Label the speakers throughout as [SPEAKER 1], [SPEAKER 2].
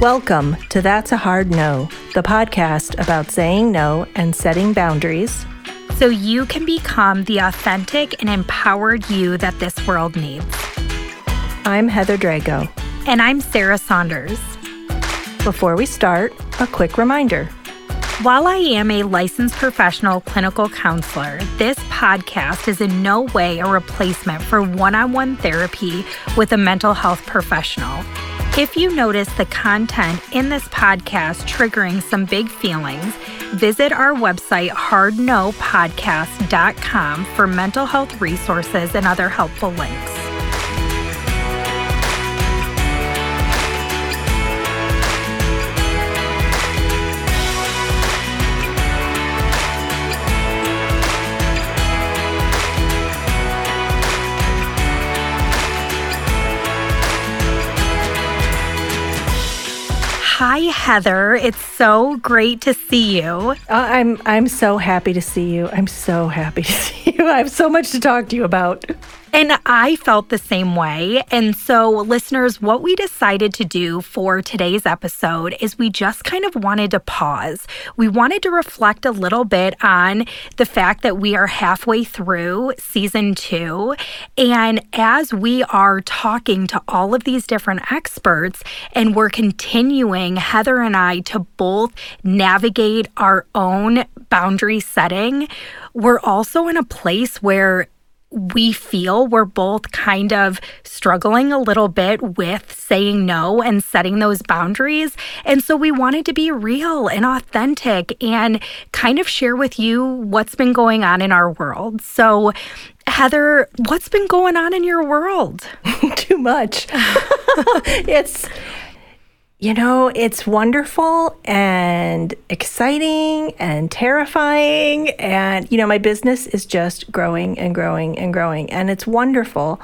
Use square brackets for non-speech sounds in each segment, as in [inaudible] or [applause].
[SPEAKER 1] Welcome to That's a Hard No, the podcast about saying no and setting boundaries
[SPEAKER 2] so you can become the authentic and empowered you that this world needs.
[SPEAKER 1] I'm Heather Drago.
[SPEAKER 2] And I'm Sarah Saunders.
[SPEAKER 1] Before we start, a quick reminder.
[SPEAKER 2] While I am a licensed professional clinical counselor, this podcast is in no way a replacement for one on one therapy with a mental health professional. If you notice the content in this podcast triggering some big feelings, visit our website, hardnopodcast.com, for mental health resources and other helpful links. Hi, Heather. It's so great to see you. Uh,
[SPEAKER 1] I'm I'm so happy to see you. I'm so happy to [laughs] see you. I have so much to talk to you about.
[SPEAKER 2] And I felt the same way. And so, listeners, what we decided to do for today's episode is we just kind of wanted to pause. We wanted to reflect a little bit on the fact that we are halfway through season two. And as we are talking to all of these different experts, and we're continuing, Heather and I, to both navigate our own boundary setting, we're also in a place where we feel we're both kind of struggling a little bit with saying no and setting those boundaries. And so we wanted to be real and authentic and kind of share with you what's been going on in our world. So, Heather, what's been going on in your world? [laughs]
[SPEAKER 1] Too much. [laughs] it's you know, it's wonderful and exciting and terrifying. And, you know, my business is just growing and growing and growing. And it's wonderful.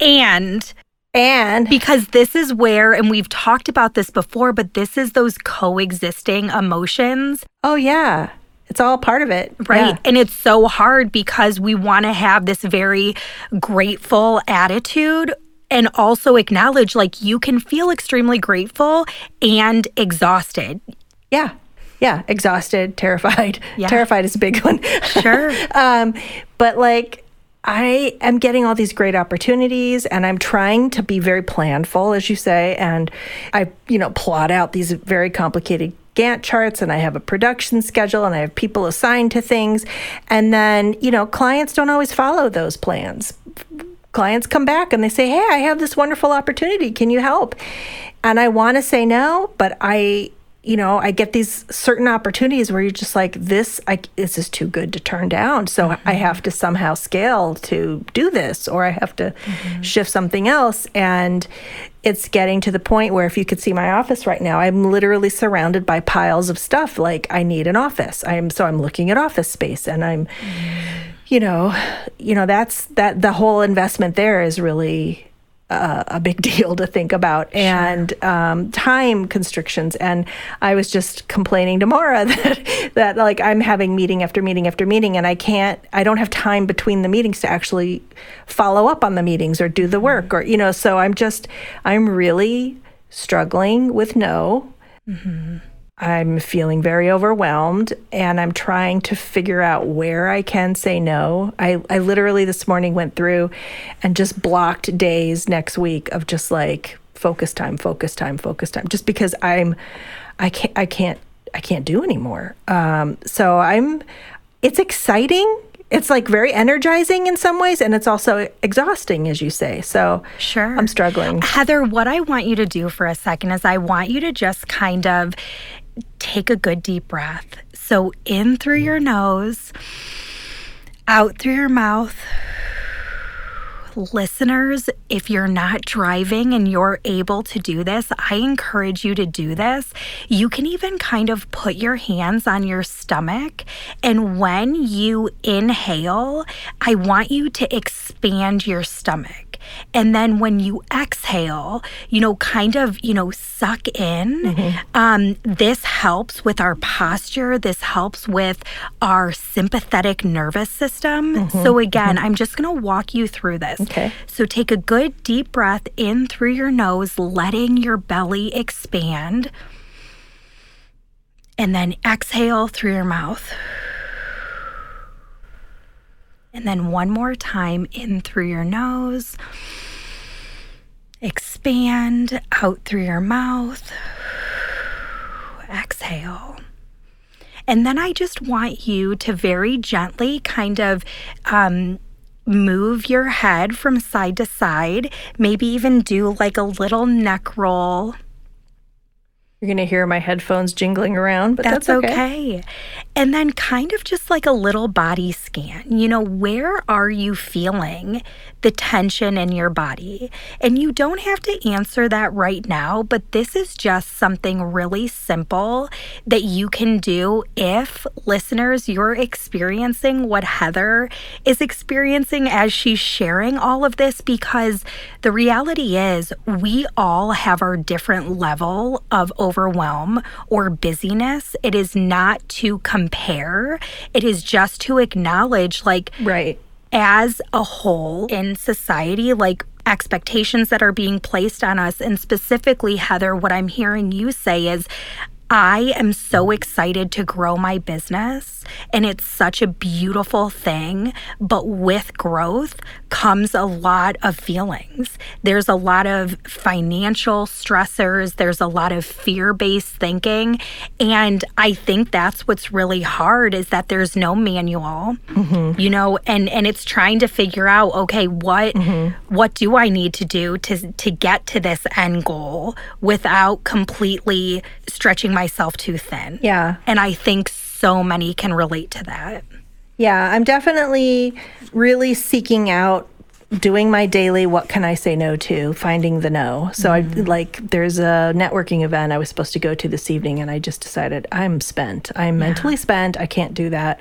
[SPEAKER 2] And
[SPEAKER 1] and
[SPEAKER 2] because this is where, and we've talked about this before, but this is those coexisting emotions.
[SPEAKER 1] Oh, yeah. It's all part of it.
[SPEAKER 2] Right.
[SPEAKER 1] Yeah.
[SPEAKER 2] And it's so hard because we want to have this very grateful attitude and also acknowledge like you can feel extremely grateful and exhausted.
[SPEAKER 1] Yeah. Yeah, exhausted, terrified. [laughs] Yeah. Terrified is a big one.
[SPEAKER 2] Sure. [laughs] um,
[SPEAKER 1] but like I am getting all these great opportunities and I'm trying to be very planful, as you say. And I, you know, plot out these very complicated Gantt charts and I have a production schedule and I have people assigned to things. And then, you know, clients don't always follow those plans clients come back and they say, Hey, I have this wonderful opportunity. Can you help? And I want to say no, but I, you know, I get these certain opportunities where you're just like, this, I, this is too good to turn down. So mm-hmm. I have to somehow scale to do this, or I have to mm-hmm. shift something else. And it's getting to the point where if you could see my office right now, I'm literally surrounded by piles of stuff. Like I need an office. I'm so I'm looking at office space and I'm mm you know, you know that's that the whole investment there is really uh, a big [laughs] deal to think about sure. and um, time constrictions and i was just complaining to mara [laughs] that, that like i'm having meeting after meeting after meeting and i can't i don't have time between the meetings to actually follow up on the meetings or do the mm-hmm. work or you know so i'm just i'm really struggling with no mm-hmm. I'm feeling very overwhelmed and I'm trying to figure out where I can say no. I, I literally this morning went through and just blocked days next week of just like focus time, focus time, focus time, just because I'm, I can't, I can't, I can't do anymore. Um, so I'm, it's exciting it's like very energizing in some ways and it's also exhausting as you say so
[SPEAKER 2] sure
[SPEAKER 1] i'm struggling
[SPEAKER 2] heather what i want you to do for a second is i want you to just kind of take a good deep breath. So, in through your nose Out through your mouth listeners, if you're not driving and you're able to do this, I encourage you to do this. You can even kind of put your hands on your stomach. And when you inhale, I want you to expand your stomach. And then when you exhale, you know, kind of, you know, suck in. Mm-hmm. Um, this helps with our posture. This helps with our sympathetic nervous system. Mm-hmm. So, again, mm-hmm. I'm just going to walk you through this.
[SPEAKER 1] Okay.
[SPEAKER 2] So, take a good deep breath in through your nose, letting your belly expand. And then exhale through your mouth. And then one more time in through your nose. Expand out through your mouth. Exhale. And then I just want you to very gently kind of um, move your head from side to side. Maybe even do like a little neck roll
[SPEAKER 1] you're going to hear my headphones jingling around, but that's,
[SPEAKER 2] that's okay. okay. And then kind of just like a little body scan. You know, where are you feeling the tension in your body? And you don't have to answer that right now, but this is just something really simple that you can do if listeners you're experiencing what Heather is experiencing as she's sharing all of this because the reality is we all have our different level of overwhelm or busyness. It is not to compare, it is just to acknowledge, like,
[SPEAKER 1] right.
[SPEAKER 2] As a whole in society, like expectations that are being placed on us. And specifically, Heather, what I'm hearing you say is, I am so excited to grow my business, and it's such a beautiful thing. But with growth comes a lot of feelings. There's a lot of financial stressors, there's a lot of fear based thinking. And I think that's what's really hard is that there's no manual, mm-hmm. you know, and, and it's trying to figure out okay, what, mm-hmm. what do I need to do to, to get to this end goal without completely stretching myself too thin.
[SPEAKER 1] Yeah.
[SPEAKER 2] And I think so many can relate to that.
[SPEAKER 1] Yeah, I'm definitely really seeking out doing my daily what can I say no to, finding the no. So mm-hmm. I like there's a networking event I was supposed to go to this evening and I just decided I'm spent. I'm yeah. mentally spent. I can't do that.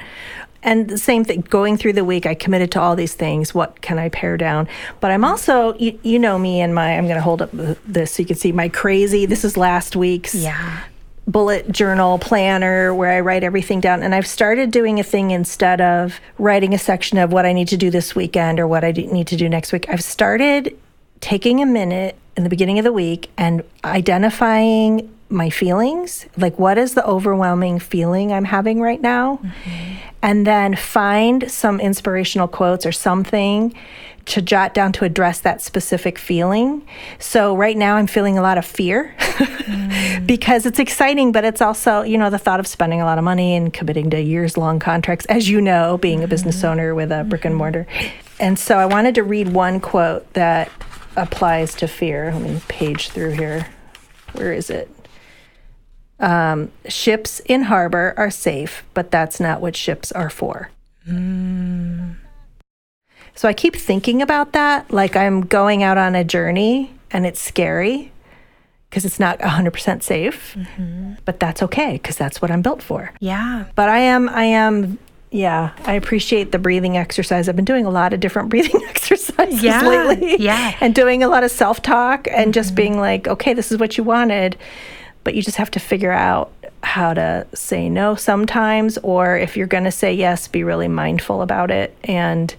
[SPEAKER 1] And the same thing, going through the week, I committed to all these things. What can I pare down? But I'm also, you, you know me and my, I'm going to hold up this so you can see my crazy, this is last week's
[SPEAKER 2] yeah
[SPEAKER 1] bullet journal planner where I write everything down. And I've started doing a thing instead of writing a section of what I need to do this weekend or what I need to do next week. I've started taking a minute in the beginning of the week and identifying my feelings like what is the overwhelming feeling i'm having right now mm-hmm. and then find some inspirational quotes or something to jot down to address that specific feeling. So right now I'm feeling a lot of fear [laughs] mm. because it's exciting, but it's also, you know, the thought of spending a lot of money and committing to years long contracts, as you know, being mm-hmm. a business mm-hmm. owner with a brick and mm-hmm. mortar. And so I wanted to read one quote that applies to fear. Let me page through here. Where is it? Um, ships in harbor are safe, but that's not what ships are for. Mm. So I keep thinking about that like I'm going out on a journey and it's scary because it's not 100% safe. Mm-hmm. But that's okay because that's what I'm built for.
[SPEAKER 2] Yeah.
[SPEAKER 1] But I am I am yeah, I appreciate the breathing exercise. I've been doing a lot of different [laughs] breathing exercises
[SPEAKER 2] yeah,
[SPEAKER 1] lately.
[SPEAKER 2] Yeah.
[SPEAKER 1] And doing a lot of self-talk and mm-hmm. just being like, okay, this is what you wanted, but you just have to figure out how to say no sometimes or if you're going to say yes, be really mindful about it and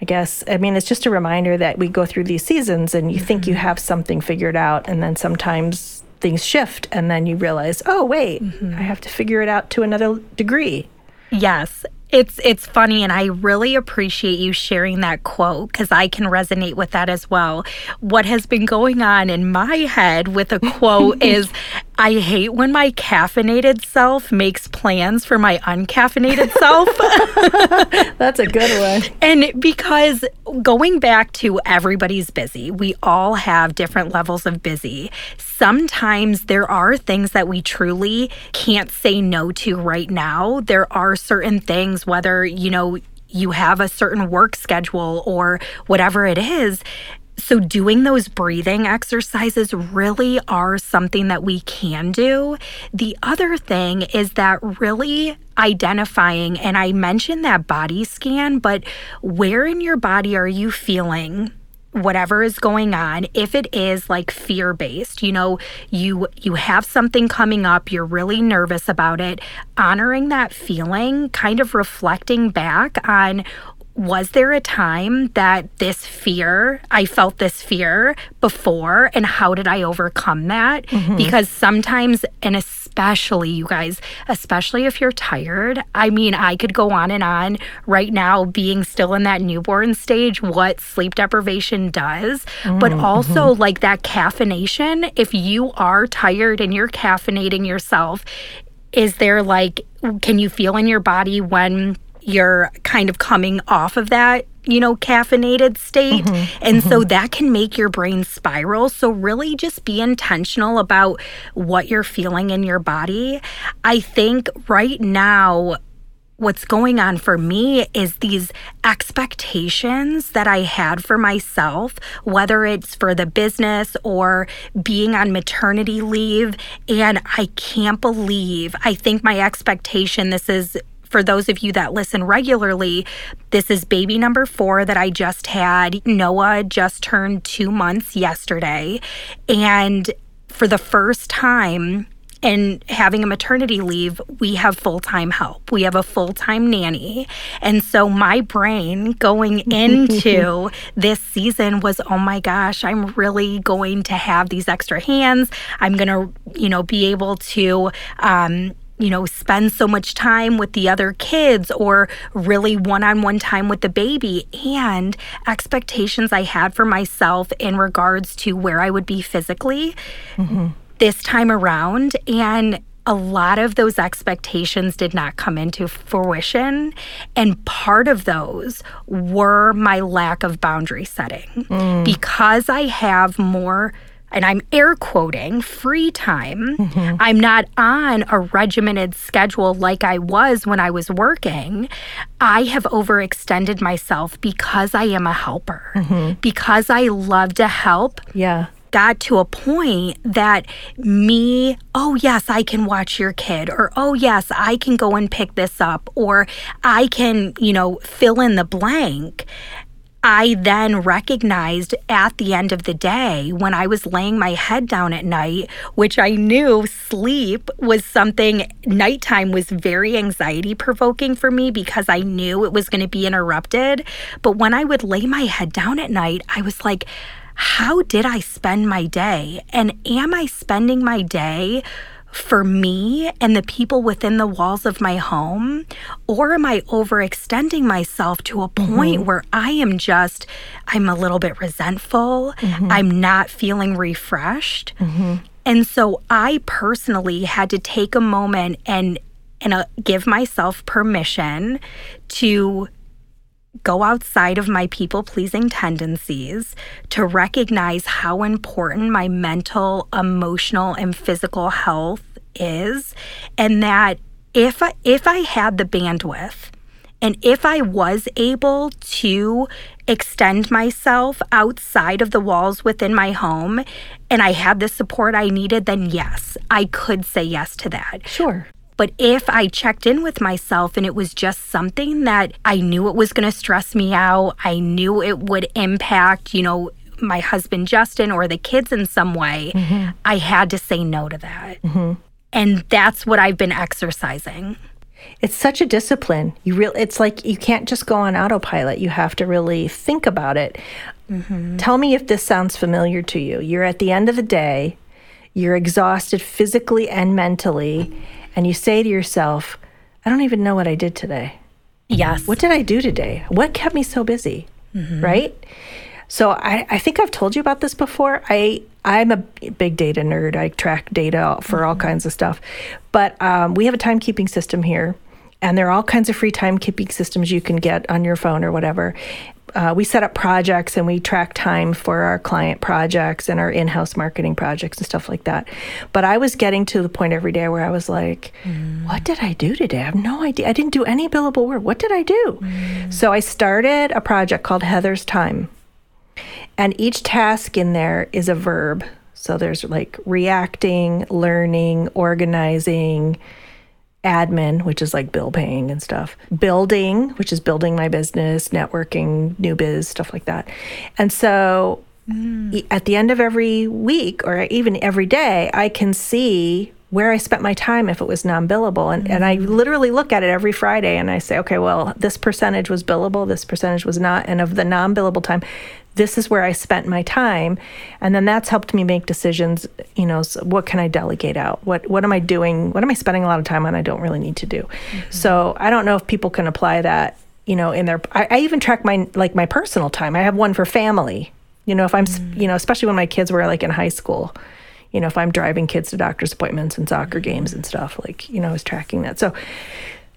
[SPEAKER 1] I guess, I mean, it's just a reminder that we go through these seasons and you mm-hmm. think you mm-hmm. have something figured out, and then sometimes things shift, and then you realize, oh, wait, mm-hmm. I have to figure it out to another degree.
[SPEAKER 2] Yes. It's it's funny and I really appreciate you sharing that quote cuz I can resonate with that as well. What has been going on in my head with a quote [laughs] is I hate when my caffeinated self makes plans for my uncaffeinated self. [laughs]
[SPEAKER 1] That's a good one.
[SPEAKER 2] And because going back to everybody's busy, we all have different levels of busy. Sometimes there are things that we truly can't say no to right now. There are certain things, whether, you know, you have a certain work schedule or whatever it is. So, doing those breathing exercises really are something that we can do. The other thing is that really identifying, and I mentioned that body scan, but where in your body are you feeling? whatever is going on if it is like fear based you know you you have something coming up you're really nervous about it honoring that feeling kind of reflecting back on was there a time that this fear, I felt this fear before, and how did I overcome that? Mm-hmm. Because sometimes, and especially you guys, especially if you're tired, I mean, I could go on and on right now, being still in that newborn stage, what sleep deprivation does, mm-hmm. but also like that caffeination. If you are tired and you're caffeinating yourself, is there like, can you feel in your body when you're kind of coming off of that you know, caffeinated state. Mm-hmm. And mm-hmm. so that can make your brain spiral. So, really just be intentional about what you're feeling in your body. I think right now, what's going on for me is these expectations that I had for myself, whether it's for the business or being on maternity leave. And I can't believe, I think my expectation, this is for those of you that listen regularly, this is baby number four that I just had. Noah just turned two months yesterday. And for the first time, and having a maternity leave, we have full time help. We have a full time nanny. And so my brain going [laughs] into this season was, oh my gosh, I'm really going to have these extra hands. I'm going to, you know, be able to, um, you know, spend so much time with the other kids or really one on one time with the baby and expectations I had for myself in regards to where I would be physically mm-hmm. this time around. And a lot of those expectations did not come into fruition. And part of those were my lack of boundary setting. Mm. Because I have more and I'm air quoting free time. Mm-hmm. I'm not on a regimented schedule like I was when I was working. I have overextended myself because I am a helper, mm-hmm. because I love to help.
[SPEAKER 1] Yeah.
[SPEAKER 2] Got to a point that me, oh, yes, I can watch your kid, or oh, yes, I can go and pick this up, or I can, you know, fill in the blank. I then recognized at the end of the day when I was laying my head down at night, which I knew sleep was something, nighttime was very anxiety provoking for me because I knew it was going to be interrupted. But when I would lay my head down at night, I was like, how did I spend my day? And am I spending my day? For me and the people within the walls of my home? Or am I overextending myself to a point mm-hmm. where I am just, I'm a little bit resentful, mm-hmm. I'm not feeling refreshed? Mm-hmm. And so I personally had to take a moment and and uh, give myself permission to go outside of my people pleasing tendencies to recognize how important my mental, emotional, and physical health is, and that if I, if I had the bandwidth and if I was able to extend myself outside of the walls within my home and I had the support I needed, then yes, I could say yes to that.
[SPEAKER 1] Sure.
[SPEAKER 2] But if I checked in with myself and it was just something that I knew it was going to stress me out, I knew it would impact, you know, my husband Justin or the kids in some way, mm-hmm. I had to say no to that. Mm-hmm. And that's what I've been exercising.
[SPEAKER 1] It's such a discipline. You real it's like you can't just go on autopilot. You have to really think about it. Mm-hmm. Tell me if this sounds familiar to you. You're at the end of the day, you're exhausted physically and mentally, and you say to yourself, I don't even know what I did today.
[SPEAKER 2] Yes.
[SPEAKER 1] What did I do today? What kept me so busy? Mm-hmm. Right? So I, I think I've told you about this before. I I'm a big data nerd. I track data for all mm-hmm. kinds of stuff. But um, we have a timekeeping system here, and there are all kinds of free timekeeping systems you can get on your phone or whatever. Uh, we set up projects and we track time for our client projects and our in-house marketing projects and stuff like that. But i was getting to the point every day where i was like mm. what did i do today? I have no idea. I didn't do any billable work. What did i do? Mm. so i started a project called heather's time. And each task in there is a verb. So there's like reacting learning organizing admin, which is like bill paying and stuff, building, which is building my business, networking, new biz, stuff like that. And so mm. at the end of every week or even every day, I can see where I spent my time if it was non billable. And, mm. and I mm. literally look at it every Friday and I say, okay, well, this percentage was billable, this percentage was not. And of the non billable time, this is where I spent my time. And then that's helped me make decisions, you know, so what can I delegate out? What what am I doing? What am I spending a lot of time on I don't really need to do? Mm-hmm. So I don't know if people can apply that, you know, in their I, I, even track my like my personal time. I have one for family. You know, if I'm mm-hmm. you know, especially when my kids were like in high school you know, if I'm driving kids to doctor's appointments and soccer games and stuff, like, you know, I was tracking that. So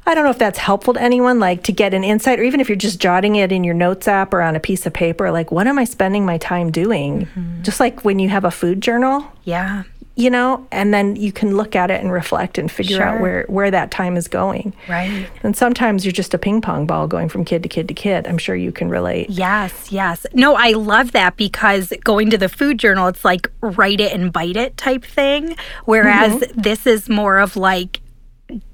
[SPEAKER 1] I don't know if that's helpful to anyone, like to get an insight, or even if you're just jotting it in your notes app or on a piece of paper, like, what am I spending my time doing? Mm-hmm. Just like when you have a food journal.
[SPEAKER 2] Yeah.
[SPEAKER 1] You know, and then you can look at it and reflect and figure sure. out where, where that time is going.
[SPEAKER 2] Right.
[SPEAKER 1] And sometimes you're just a ping pong ball going from kid to kid to kid. I'm sure you can relate.
[SPEAKER 2] Yes, yes. No, I love that because going to the food journal, it's like write it and bite it type thing. Whereas mm-hmm. this is more of like,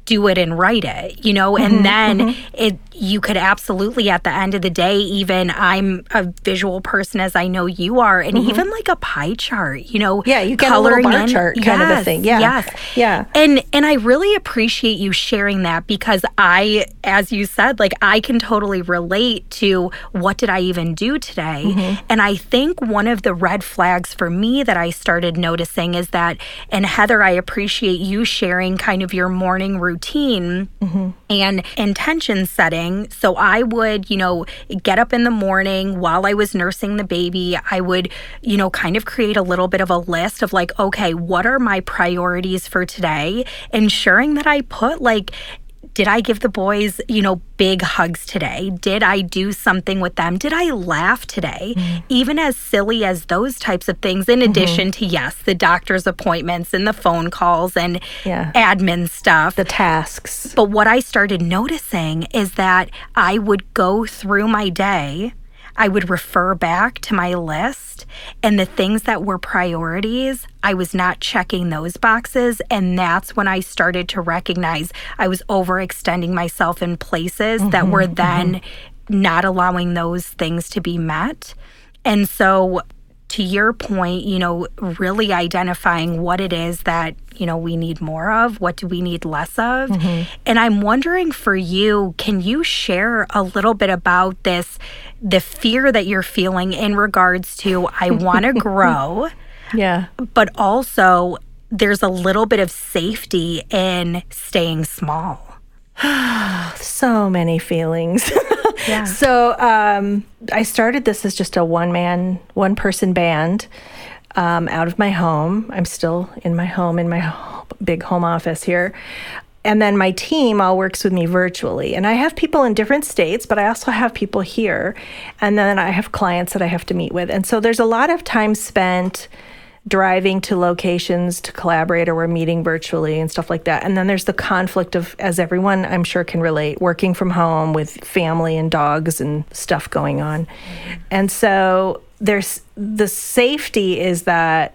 [SPEAKER 2] do it and write it, you know, and mm-hmm, then mm-hmm. it you could absolutely at the end of the day even I'm a visual person as I know you are and mm-hmm. even like a pie chart, you know,
[SPEAKER 1] yeah, you get a little bar in. chart kind yes, of a thing. Yeah. Yes. Yeah.
[SPEAKER 2] And and I really appreciate you sharing that because I as you said like I can totally relate to what did I even do today? Mm-hmm. And I think one of the red flags for me that I started noticing is that and Heather I appreciate you sharing kind of your morning routine routine mm-hmm. and intention setting. So I would, you know, get up in the morning while I was nursing the baby. I would, you know, kind of create a little bit of a list of like, okay, what are my priorities for today? Ensuring that I put like did I give the boys, you know, big hugs today? Did I do something with them? Did I laugh today? Mm-hmm. Even as silly as those types of things, in mm-hmm. addition to, yes, the doctor's appointments and the phone calls and yeah. admin stuff,
[SPEAKER 1] the tasks.
[SPEAKER 2] But what I started noticing is that I would go through my day I would refer back to my list and the things that were priorities, I was not checking those boxes. And that's when I started to recognize I was overextending myself in places mm-hmm, that were mm-hmm. then mm-hmm. not allowing those things to be met. And so to your point, you know, really identifying what it is that, you know, we need more of, what do we need less of? Mm-hmm. And I'm wondering for you, can you share a little bit about this, the fear that you're feeling in regards to, I want to [laughs] grow.
[SPEAKER 1] Yeah.
[SPEAKER 2] But also, there's a little bit of safety in staying small. [sighs]
[SPEAKER 1] so many feelings. [laughs] So um, I started this as just a one man, one person band um, out of my home. I'm still in my home, in my big home office here. And then my team all works with me virtually. And I have people in different states, but I also have people here. And then I have clients that I have to meet with. And so there's a lot of time spent driving to locations to collaborate or we're meeting virtually and stuff like that. And then there's the conflict of, as everyone I'm sure can relate, working from home with family and dogs and stuff going on. Mm-hmm. And so there's the safety is that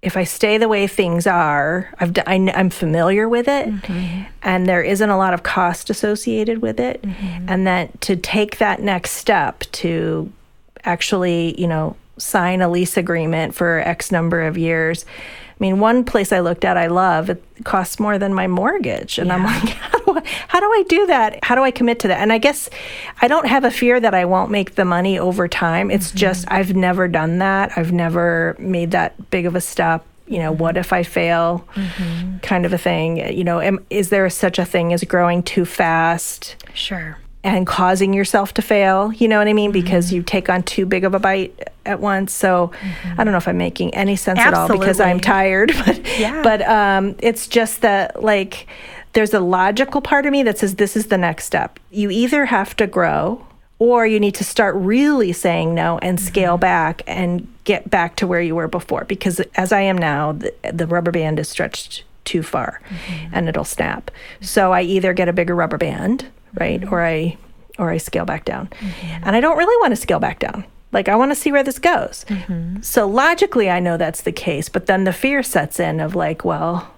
[SPEAKER 1] if I stay the way things are, I've I, am familiar with it, mm-hmm. and there isn't a lot of cost associated with it, mm-hmm. and that to take that next step to actually, you know, sign a lease agreement for X number of years. I mean, one place I looked at, I love, it costs more than my mortgage. And yeah. I'm like, [laughs] how do, I, how do I do that? How do I commit to that? And I guess I don't have a fear that I won't make the money over time. It's mm-hmm. just, I've never done that. I've never made that big of a step. You know, what if I fail? Mm-hmm. Kind of a thing. You know, am, is there such a thing as growing too fast?
[SPEAKER 2] Sure
[SPEAKER 1] and causing yourself to fail. You know what I mean? Mm-hmm. Because you take on too big of a bite at once. So mm-hmm. I don't know if I'm making any sense Absolutely. at all because I'm tired. [laughs] But yeah. but um, it's just that like there's a logical part of me that says this is the next step. You either have to grow or you need to start really saying no and scale back and get back to where you were before because as i am now the, the rubber band is stretched too far and it'll snap so i either get a bigger rubber band right or i or i scale back down mm-hmm. and i don't really want to scale back down like i want to see where this goes mm-hmm. so logically i know that's the case but then the fear sets in of like well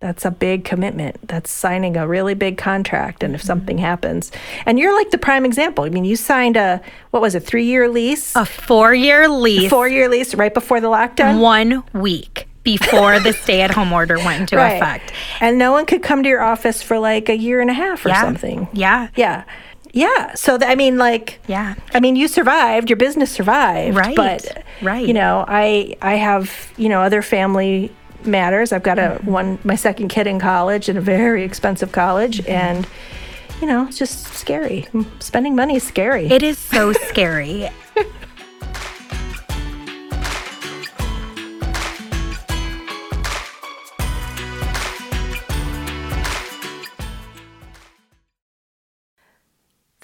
[SPEAKER 1] that's a big commitment. That's signing a really big contract. And if mm-hmm. something happens, and you're like the prime example. I mean, you signed a, what was it, three year lease?
[SPEAKER 2] A four year lease,
[SPEAKER 1] Four year lease right before the lockdown?
[SPEAKER 2] one week before the stay at home order went into
[SPEAKER 1] Right.
[SPEAKER 2] effect.
[SPEAKER 1] And no one could come to your office for like a year and a half or
[SPEAKER 2] Yeah.
[SPEAKER 1] something.
[SPEAKER 2] Yeah.
[SPEAKER 1] Yeah. Yeah. So, th- I mean, like,
[SPEAKER 2] Yeah.
[SPEAKER 1] I mean, you survived, your business survived.
[SPEAKER 2] Right.
[SPEAKER 1] But,
[SPEAKER 2] Right.
[SPEAKER 1] you know, I, I have, you know, other family matters. I've got a
[SPEAKER 2] Mm-hmm.
[SPEAKER 1] one, my second kid in college in a very expensive college.
[SPEAKER 2] Mm-hmm.
[SPEAKER 1] And, you know, it's just scary. Spending money is scary.
[SPEAKER 2] It is so scary. [laughs]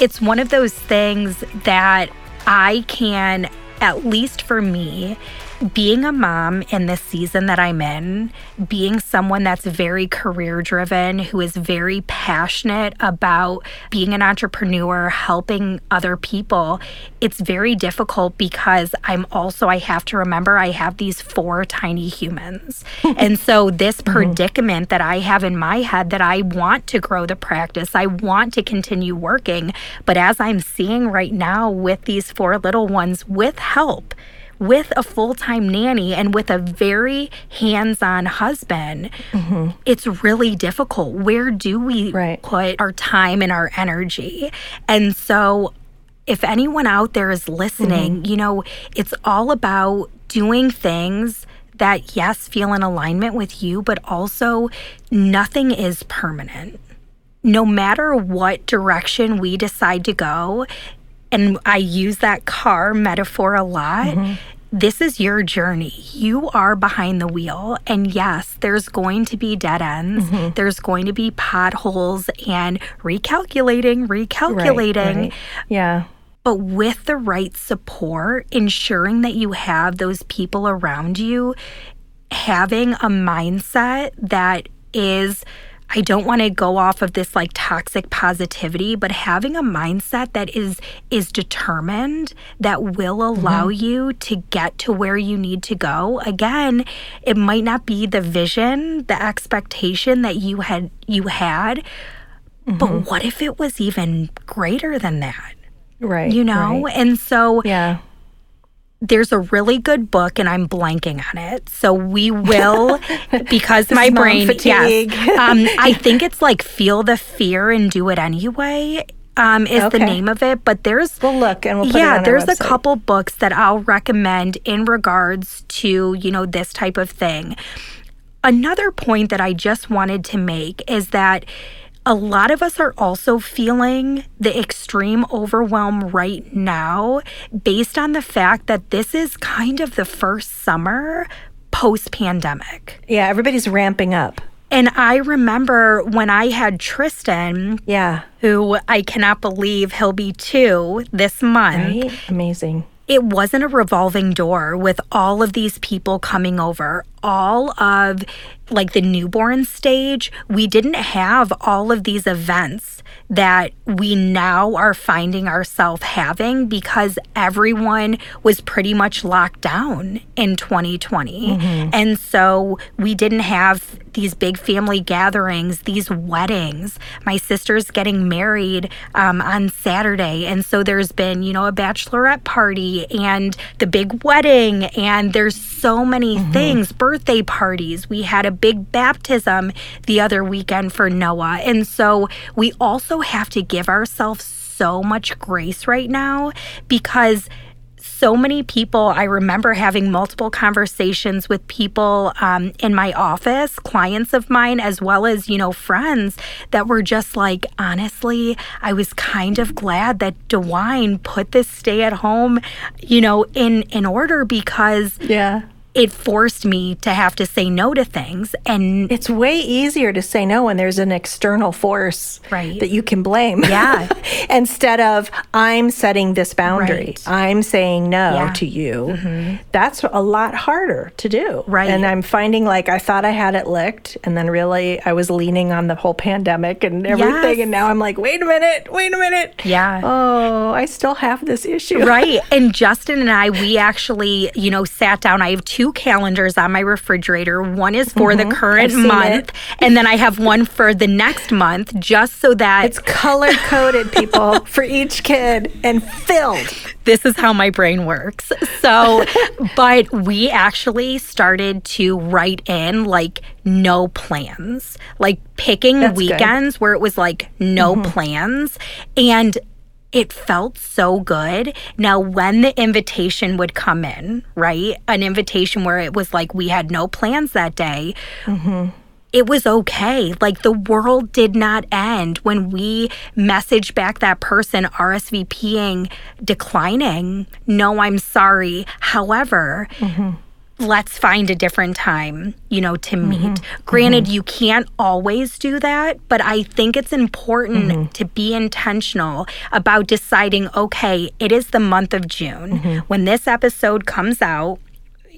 [SPEAKER 2] It's one of those things that I can, at least for me, being a mom in this season that I'm in, being someone that's very career driven, who is very passionate about being an entrepreneur, helping other people, it's very difficult because I'm also, I have to remember I have these four tiny humans. [laughs] and so, this mm-hmm. predicament that I have in my head that I want to grow the practice, I want to continue working. But as I'm seeing right now with these four little ones with help, with a full time nanny and with a very hands on husband, mm-hmm. it's really difficult. Where do we
[SPEAKER 1] Right.
[SPEAKER 2] put our time and our energy? And so, if anyone out there is listening, mm-hmm. you know, it's all about doing things that, yes, feel in alignment with you, but also nothing is permanent no matter what direction we decide to go, and I use that car metaphor a lot. Mm-hmm. This is your journey. You are behind the wheel. And yes, there's going to be dead ends. Mm-hmm. There's going to be potholes and recalculating, recalculating.
[SPEAKER 1] right. Yeah.
[SPEAKER 2] But with the right support, ensuring that you have those people around you, having a mindset that is, I don't want to go off of this like toxic positivity, but having a mindset that is is determined that will allow mm-hmm. you to get to where you need to go. Again, it might not be the vision, the expectation that you had you had, but mm-hmm. what if it was even greater than that?
[SPEAKER 1] Right.
[SPEAKER 2] you know
[SPEAKER 1] right.
[SPEAKER 2] and so
[SPEAKER 1] Yeah.
[SPEAKER 2] There's a really good book and i'm blanking on it. So we will [laughs] because my brain
[SPEAKER 1] fatigue.
[SPEAKER 2] yes um, i [laughs] think it's like feel the fear and do it anyway um, is the name of it. But there's
[SPEAKER 1] We'll look and we'll put it
[SPEAKER 2] yeah there's a couple books that i'll recommend in regards to you know this type of thing. Another point that i just wanted to make is that a lot of us are also feeling the extreme overwhelm right now based on the fact that this is kind of the first summer post pandemic.
[SPEAKER 1] Yeah, everybody's ramping up.
[SPEAKER 2] And I remember when I had Tristan,
[SPEAKER 1] Yeah.
[SPEAKER 2] who I cannot believe he'll be two this month.
[SPEAKER 1] Right? Amazing.
[SPEAKER 2] It wasn't a revolving door with all of these people coming over, all of like the newborn stage. We didn't have all of these events that we now are finding ourselves having because everyone was pretty much locked down in 2020. And so we didn't have these big family gatherings, these weddings. My sister's getting married um, on Saturday. And so there's been, you know, a bachelorette party and the big wedding. And there's so many things, birthday parties. We had a big baptism the other weekend for Noah. And so we also have to give ourselves so much grace right now because so many people i remember having multiple conversations with people um, in my office clients of mine as well as you know friends that were just like honestly i was kind of glad that DeWine put this stay at home you know in in order because
[SPEAKER 1] Yeah.
[SPEAKER 2] It forced me to have to say no to things and
[SPEAKER 1] It's way easier to say no when there's an external force
[SPEAKER 2] Right.
[SPEAKER 1] that you can blame.
[SPEAKER 2] Yeah. [laughs]
[SPEAKER 1] Instead of I'm setting this boundary.
[SPEAKER 2] Right.
[SPEAKER 1] I'm saying no
[SPEAKER 2] Yeah. Mm-hmm.
[SPEAKER 1] to you. That's a lot harder to do.
[SPEAKER 2] Right.
[SPEAKER 1] And I'm finding like I thought I had it licked and then really I was leaning on the whole pandemic and everything
[SPEAKER 2] Yes.
[SPEAKER 1] and now I'm like, wait a minute, wait a minute.
[SPEAKER 2] Yeah.
[SPEAKER 1] Oh, I still have this issue.
[SPEAKER 2] right. [laughs] And Justin and I, we actually, you know, sat down. I have two calendars on my refrigerator. One is for the current
[SPEAKER 1] Mm-hmm. I've seen
[SPEAKER 2] month, and then I have one for the next month, just so that
[SPEAKER 1] It's color coded, people, [laughs] for each kid and filled.
[SPEAKER 2] this is how my brain works. So, [laughs] but we actually started to write in like no plans, like picking
[SPEAKER 1] That's good. Mm-hmm.
[SPEAKER 2] weekends where it was like no plans. And it felt so good. Now, when the invitation would come in, right? An invitation where it was like we had no plans that day. Mm-hmm. It was okay. Like the world did not end when we messaged back that person RSVPing, declining. No, I'm sorry. However, mm-hmm. Let's find a different time, you know, to mm-hmm. meet. Granted, you can't always do that, but I think it's important mm-hmm. to be intentional about deciding okay, it is the month of June. Mm-hmm. When this episode comes out,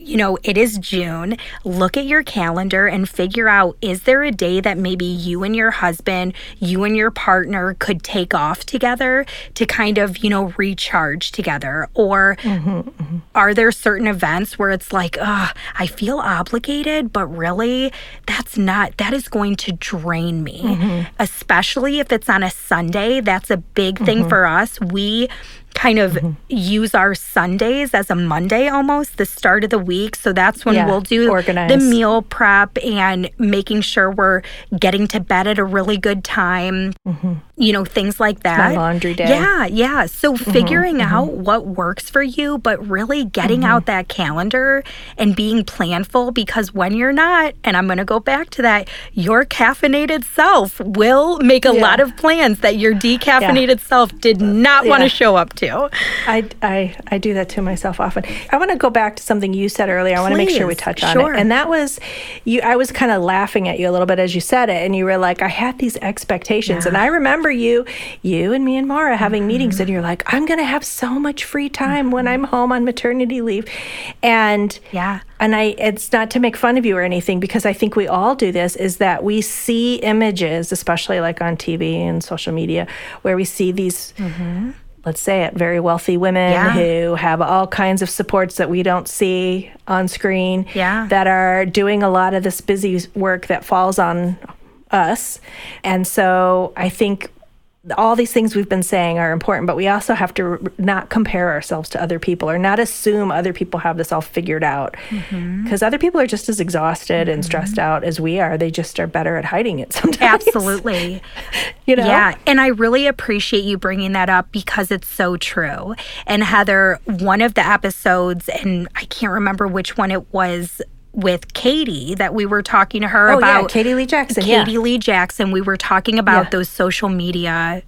[SPEAKER 2] you know, it is June. Look at your calendar and figure out is there a day that maybe you and your husband, you and your partner could take off together to kind of, you know, recharge together? Or mm-hmm, mm-hmm. are there certain events where it's like, oh, I feel obligated, but really that's not, that is going to drain me, mm-hmm. especially if it's on a Sunday. That's a big thing for us. We, kind of mm-hmm. use our Sundays as a Monday almost, the start of the week. So that's when
[SPEAKER 1] Yeah,
[SPEAKER 2] we'll do
[SPEAKER 1] organize.
[SPEAKER 2] the meal prep and making sure we're getting to bed at a really good time. Mm-hmm. You know, things like that.
[SPEAKER 1] My laundry day.
[SPEAKER 2] Yeah, yeah. So mm-hmm, figuring mm-hmm. out what works for you, but really getting out mm-hmm. that calendar and being planful because when you're not, and I'm going to go back to that, your caffeinated self will make a
[SPEAKER 1] Yeah.
[SPEAKER 2] lot of plans that your decaffeinated self did not want to show up to.
[SPEAKER 1] I, I, I do that to myself often. I want to go back to something you said earlier. I want to make sure we touch on
[SPEAKER 2] Sure.
[SPEAKER 1] it. And that was you I was kind of laughing at you a little bit as you said it and you were like I had these expectations and I remember you you and me and Mara having
[SPEAKER 2] Mm-hmm.
[SPEAKER 1] meetings and you're like I'm going to have so much free time when I'm home on maternity leave. And
[SPEAKER 2] Yeah.
[SPEAKER 1] and I it's not to make fun of you or anything because I think we all do this is that we see images especially like on TV and social media where we see these let's say it very wealthy women
[SPEAKER 2] Yeah.
[SPEAKER 1] who have all kinds of supports that we don't see on screen
[SPEAKER 2] Yeah.
[SPEAKER 1] that are doing a lot of this busy work that falls on us and so I think all these things we've been saying are important, but we also have to not compare ourselves to other people or not assume other people have this all figured out. Mm-hmm. Because other people are just as exhausted and stressed mm-hmm. out as we are. They just are better at hiding it [laughs] sometimes.
[SPEAKER 2] Absolutely. [laughs]
[SPEAKER 1] you know?
[SPEAKER 2] Yeah. And I really appreciate you bringing that up because it's so true. And Heather, one of the episodes, and I can't remember which one it was with Katie that we were talking to her
[SPEAKER 1] Oh,
[SPEAKER 2] about
[SPEAKER 1] yeah, Katie Lee Jackson.
[SPEAKER 2] Katie
[SPEAKER 1] yeah.
[SPEAKER 2] Lee Jackson. We were talking about
[SPEAKER 1] Yeah.
[SPEAKER 2] those social media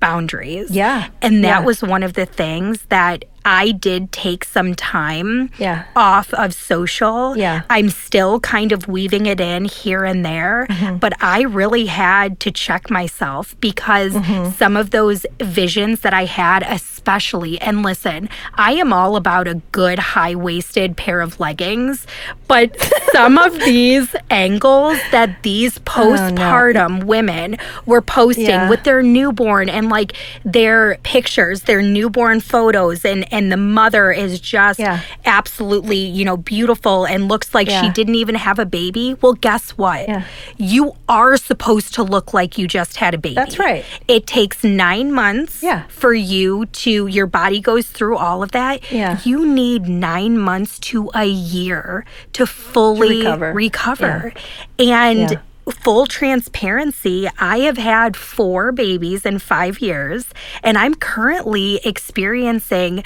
[SPEAKER 2] boundaries.
[SPEAKER 1] Yeah,
[SPEAKER 2] And that was one of the things that I did take some time
[SPEAKER 1] Yeah.
[SPEAKER 2] off of social.
[SPEAKER 1] Yeah.
[SPEAKER 2] I'm still kind of weaving it in here and there,
[SPEAKER 1] Mm-hmm.
[SPEAKER 2] but I really had to check myself because
[SPEAKER 1] Mm-hmm.
[SPEAKER 2] some of those visions that I had, especially, and listen, I am all about a good high waisted pair of leggings, but [laughs] some of these angles that these postpartum women were posting
[SPEAKER 1] Yeah.
[SPEAKER 2] with their newborn and like their pictures, their newborn photos, and and the mother is just
[SPEAKER 1] Yeah.
[SPEAKER 2] absolutely you know beautiful and looks like she didn't even have a baby. Well, guess what?
[SPEAKER 1] Yeah.
[SPEAKER 2] You are supposed to look like you just had a baby.
[SPEAKER 1] That's right.
[SPEAKER 2] It takes nine months
[SPEAKER 1] Yeah.
[SPEAKER 2] for you to your body goes through all of that.
[SPEAKER 1] Yeah.
[SPEAKER 2] You need nine months to a year to fully
[SPEAKER 1] recover.
[SPEAKER 2] recover. And
[SPEAKER 1] Yeah.
[SPEAKER 2] full transparency, I have had four babies in five years, and I'm currently experiencing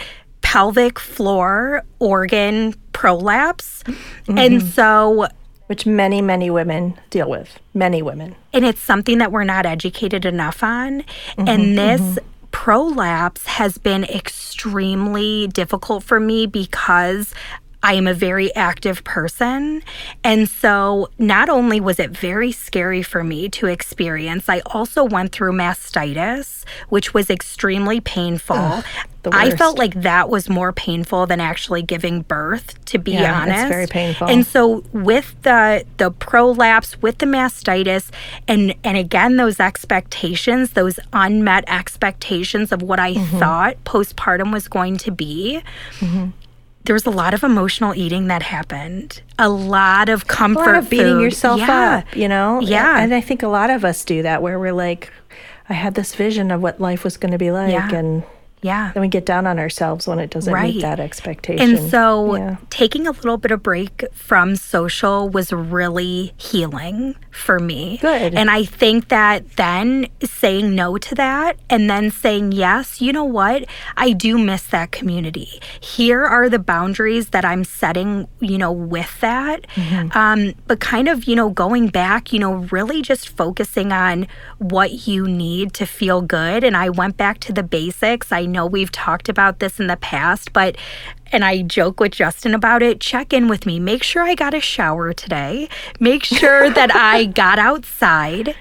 [SPEAKER 2] pelvic floor organ prolapse.
[SPEAKER 1] Mm-hmm.
[SPEAKER 2] And so,
[SPEAKER 1] Which many, many women deal with. Many women.
[SPEAKER 2] and it's something that we're not educated enough on.
[SPEAKER 1] Mm-hmm,
[SPEAKER 2] and this prolapse has been extremely difficult for me because I am a very active person. And so, not only was it very scary for me to experience, I also went through mastitis, which was extremely painful.
[SPEAKER 1] the
[SPEAKER 2] I felt like that was more painful than actually giving birth, to be
[SPEAKER 1] Yeah, it's
[SPEAKER 2] honest.
[SPEAKER 1] very painful.
[SPEAKER 2] And so with the the prolapse, with the mastitis, and and again those expectations, those unmet expectations of what I
[SPEAKER 1] Mm-hmm.
[SPEAKER 2] thought postpartum was going to be. There was a lot of emotional eating that happened. A lot of
[SPEAKER 1] A
[SPEAKER 2] comfort
[SPEAKER 1] lot of beating
[SPEAKER 2] food.
[SPEAKER 1] yourself
[SPEAKER 2] Yeah.
[SPEAKER 1] up, you know?
[SPEAKER 2] Yeah.
[SPEAKER 1] And I think a lot of us do that where we're like, I had this vision of what life was going to be like.
[SPEAKER 2] Yeah.
[SPEAKER 1] And
[SPEAKER 2] Yeah.
[SPEAKER 1] then we get down on ourselves when it doesn't
[SPEAKER 2] Right.
[SPEAKER 1] meet that expectation.
[SPEAKER 2] And so
[SPEAKER 1] Yeah.
[SPEAKER 2] taking a little bit of break from social was really healing for me.
[SPEAKER 1] Good.
[SPEAKER 2] And I think that then saying no to that and then saying yes, you know what? I do miss that community. Here are the boundaries that I'm setting, you know, with that.
[SPEAKER 1] Mm-hmm.
[SPEAKER 2] Um, but kind of, you know, going back, you know, really just focusing on what you need to feel good. And I went back to the basics. I know we've talked about this in the past, but and I joke with Justin about it. Check in with me. Make sure I got a shower today. Make sure that I [laughs] got outside.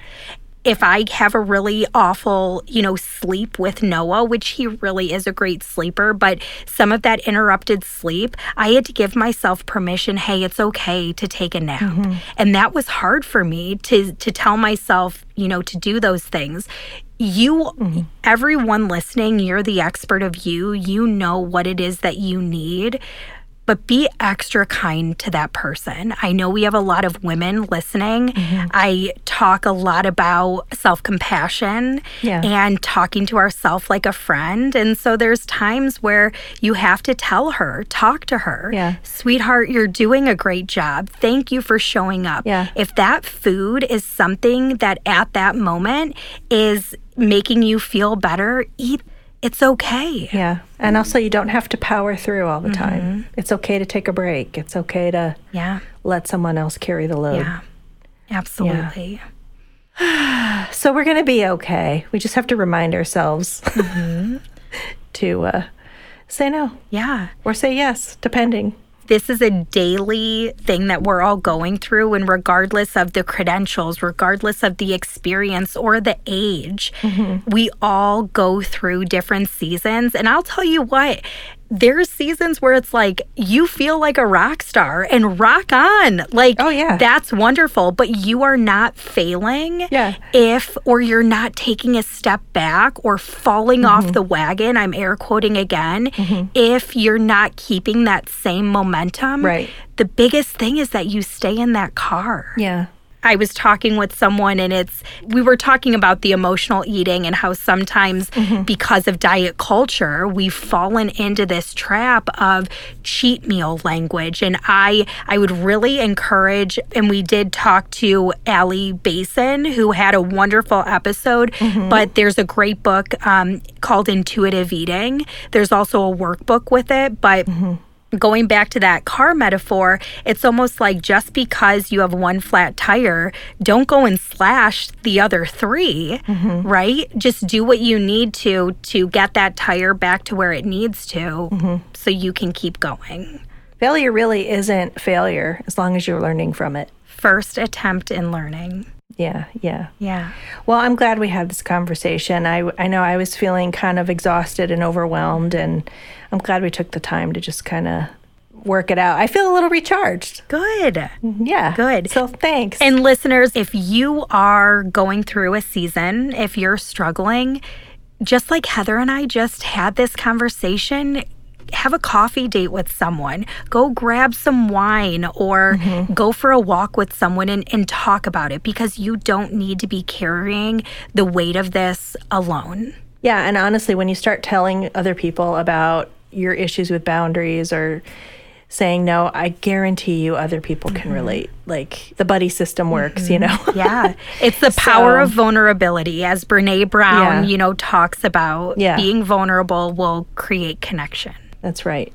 [SPEAKER 2] If I have a really awful, you know, sleep with Noah, which he really is a great sleeper, but some of that interrupted sleep, I had to give myself permission, hey, it's okay to take a nap. Mm-hmm. And that was hard for me to to tell myself, you know, to do those things. You mm-hmm. everyone listening you're the expert of you. You know what it is that you need but be extra kind to that person. I know we have a lot of women listening. Mm-hmm. I talk a lot about self compassion
[SPEAKER 1] Yeah.
[SPEAKER 2] and talking to ourselves like a friend. And so there's times where you have to tell her, talk to her,
[SPEAKER 1] Yeah.
[SPEAKER 2] sweetheart, you're doing a great job. Thank you for showing up.
[SPEAKER 1] Yeah.
[SPEAKER 2] If that food is something that at that moment is making you feel better, eat. It's okay.
[SPEAKER 1] Yeah. And also, you don't have to power through all the
[SPEAKER 2] Mm-hmm.
[SPEAKER 1] time. It's okay to take a break. It's okay to
[SPEAKER 2] Yeah.
[SPEAKER 1] let someone else carry the load.
[SPEAKER 2] Yeah. Absolutely. [sighs]
[SPEAKER 1] So we're going to be okay. We just have to remind ourselves
[SPEAKER 2] Mm-hmm. [laughs]
[SPEAKER 1] to uh, say no
[SPEAKER 2] Yeah.
[SPEAKER 1] or say yes, depending.
[SPEAKER 2] This is a daily thing that we're all going through, and regardless of the credentials, regardless of the experience or the age, mm-hmm. we all go through different seasons. And I'll tell you what, there's seasons where it's like you feel like a rock star and rock on. Like,
[SPEAKER 1] Oh, yeah.
[SPEAKER 2] that's wonderful, but you are not failing
[SPEAKER 1] Yeah.
[SPEAKER 2] if or you're not taking a step back or falling
[SPEAKER 1] Mm-hmm.
[SPEAKER 2] off the wagon i'm air quoting again if you're not keeping that same momentum
[SPEAKER 1] Right.
[SPEAKER 2] the biggest thing is that you stay in that car
[SPEAKER 1] Yeah.
[SPEAKER 2] I was talking with someone and it's we were talking about the emotional eating and how sometimes mm-hmm. because of diet culture we've fallen into this trap of cheat meal language. And I I would really encourage and we did talk to Allie Basin who had a wonderful episode mm-hmm. but there's a great book um, called Intuitive Eating. There's also a workbook with it but mm-hmm. Going back to that car metaphor, it's almost like just because you have one flat tire, don't go and slash the other 3
[SPEAKER 1] Mm-hmm.
[SPEAKER 2] right? Just do what you need to to get that tire back to where it needs to
[SPEAKER 1] Mm-hmm.
[SPEAKER 2] so you can keep going.
[SPEAKER 1] Failure really isn't failure as long as you're learning from it.
[SPEAKER 2] First attempt in learning.
[SPEAKER 1] Yeah, yeah.
[SPEAKER 2] Yeah.
[SPEAKER 1] Well, I'm glad we had this conversation. I, I know I was feeling kind of exhausted and overwhelmed, and I'm glad we took the time to just kind of work it out. I feel a little recharged.
[SPEAKER 2] Good. Mm-hmm.
[SPEAKER 1] Yeah.
[SPEAKER 2] Good.
[SPEAKER 1] So thanks.
[SPEAKER 2] And listeners, if you are going through a season, if you're struggling, just like Heather and I just had this conversation, have a coffee date with someone. Go grab some wine or mm-hmm. go for a walk with someone and, and talk about it because you don't need to be carrying the weight of this alone.
[SPEAKER 1] yeah. And honestly, when you start telling other people about your issues with boundaries or saying no, I guarantee you other people can mm-hmm. relate. Like the buddy system works, you mm-hmm. know? [laughs]
[SPEAKER 2] Yeah. It's the [laughs] power
[SPEAKER 1] So-
[SPEAKER 2] of vulnerability, as Brene Brown,
[SPEAKER 1] Yeah.
[SPEAKER 2] you know, talks about.
[SPEAKER 1] Yeah.
[SPEAKER 2] Being vulnerable will create connection.
[SPEAKER 1] That's right.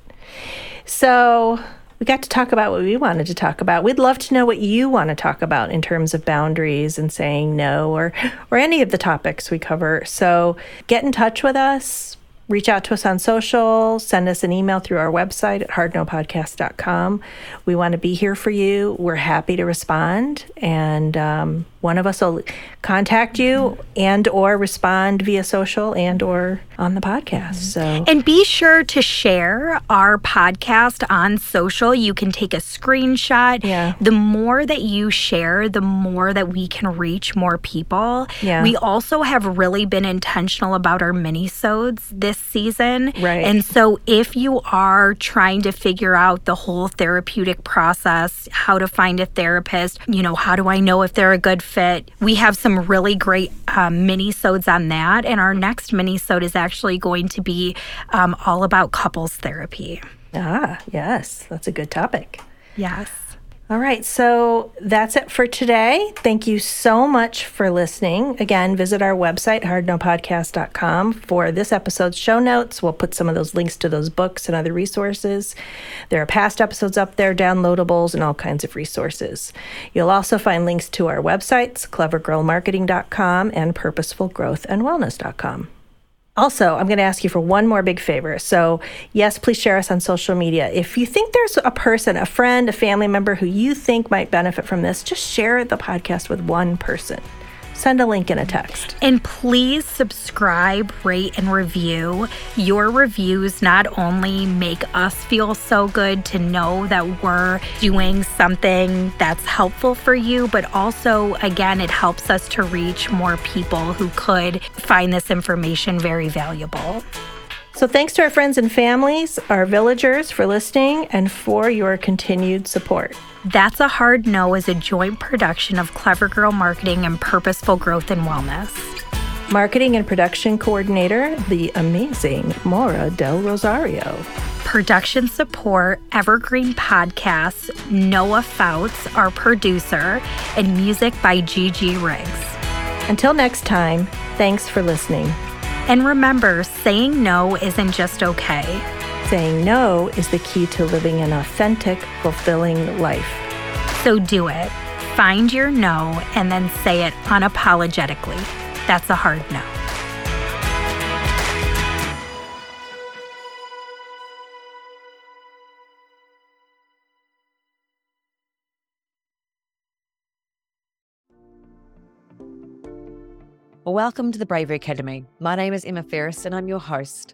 [SPEAKER 1] So we got to talk about what we wanted to talk about. We'd love to know what you want to talk about in terms of boundaries and saying no or or any of the topics we cover. So get in touch with us. Reach out to us on social, send us an email through our website at hardnopodcast.com. We want to be here for you. We're happy to respond, and um, one of us will contact you and or respond via social and or on the podcast. So
[SPEAKER 2] And be sure to share our podcast on social. You can take a screenshot.
[SPEAKER 1] Yeah.
[SPEAKER 2] The more that you share, the more that we can reach more people.
[SPEAKER 1] Yeah.
[SPEAKER 2] We also have really been intentional about our mini-sodes this season.
[SPEAKER 1] Right.
[SPEAKER 2] And so if you are trying to figure out the whole therapeutic process, how to find a therapist, you know, how do I know if they're a good fit? We have some really great um, mini-sodes on that. And our next mini-sode is actually going to be um, all about couples therapy.
[SPEAKER 1] Ah, yes, that's a good topic.
[SPEAKER 2] Yes.
[SPEAKER 1] All right, so that's it for today. Thank you so much for listening. Again, visit our website, hardnopodcast.com, for this episode's show notes. We'll put some of those links to those books and other resources. There are past episodes up there, downloadables, and all kinds of resources. You'll also find links to our websites, clevergirlmarketing.com and purposefulgrowthandwellness.com. Also, I'm going to ask you for one more big favor. So, yes, please share us on social media. If you think there's a person, a friend, a family member who you think might benefit from this, just share the podcast with one person. Send a link in a text.
[SPEAKER 2] And please subscribe, rate, and review. Your reviews not only make us feel so good to know that we're doing something that's helpful for you, but also, again, it helps us to reach more people who could find this information very valuable.
[SPEAKER 1] So, thanks to our friends and families, our villagers for listening, and for your continued support.
[SPEAKER 2] That's a Hard No is a joint production of Clever Girl Marketing and Purposeful Growth and Wellness.
[SPEAKER 1] Marketing and production coordinator, the amazing Maura Del Rosario.
[SPEAKER 2] Production support, Evergreen Podcasts, Noah Fouts, our producer, and music by Gigi Riggs.
[SPEAKER 1] Until next time, thanks for listening.
[SPEAKER 2] And remember, saying no isn't just okay.
[SPEAKER 1] Saying no is the key to living an authentic, fulfilling life.
[SPEAKER 2] So do it. Find your no and then say it unapologetically. That's a hard no.
[SPEAKER 3] Welcome to the Bravery Academy. My name is Emma Ferris and I'm your host.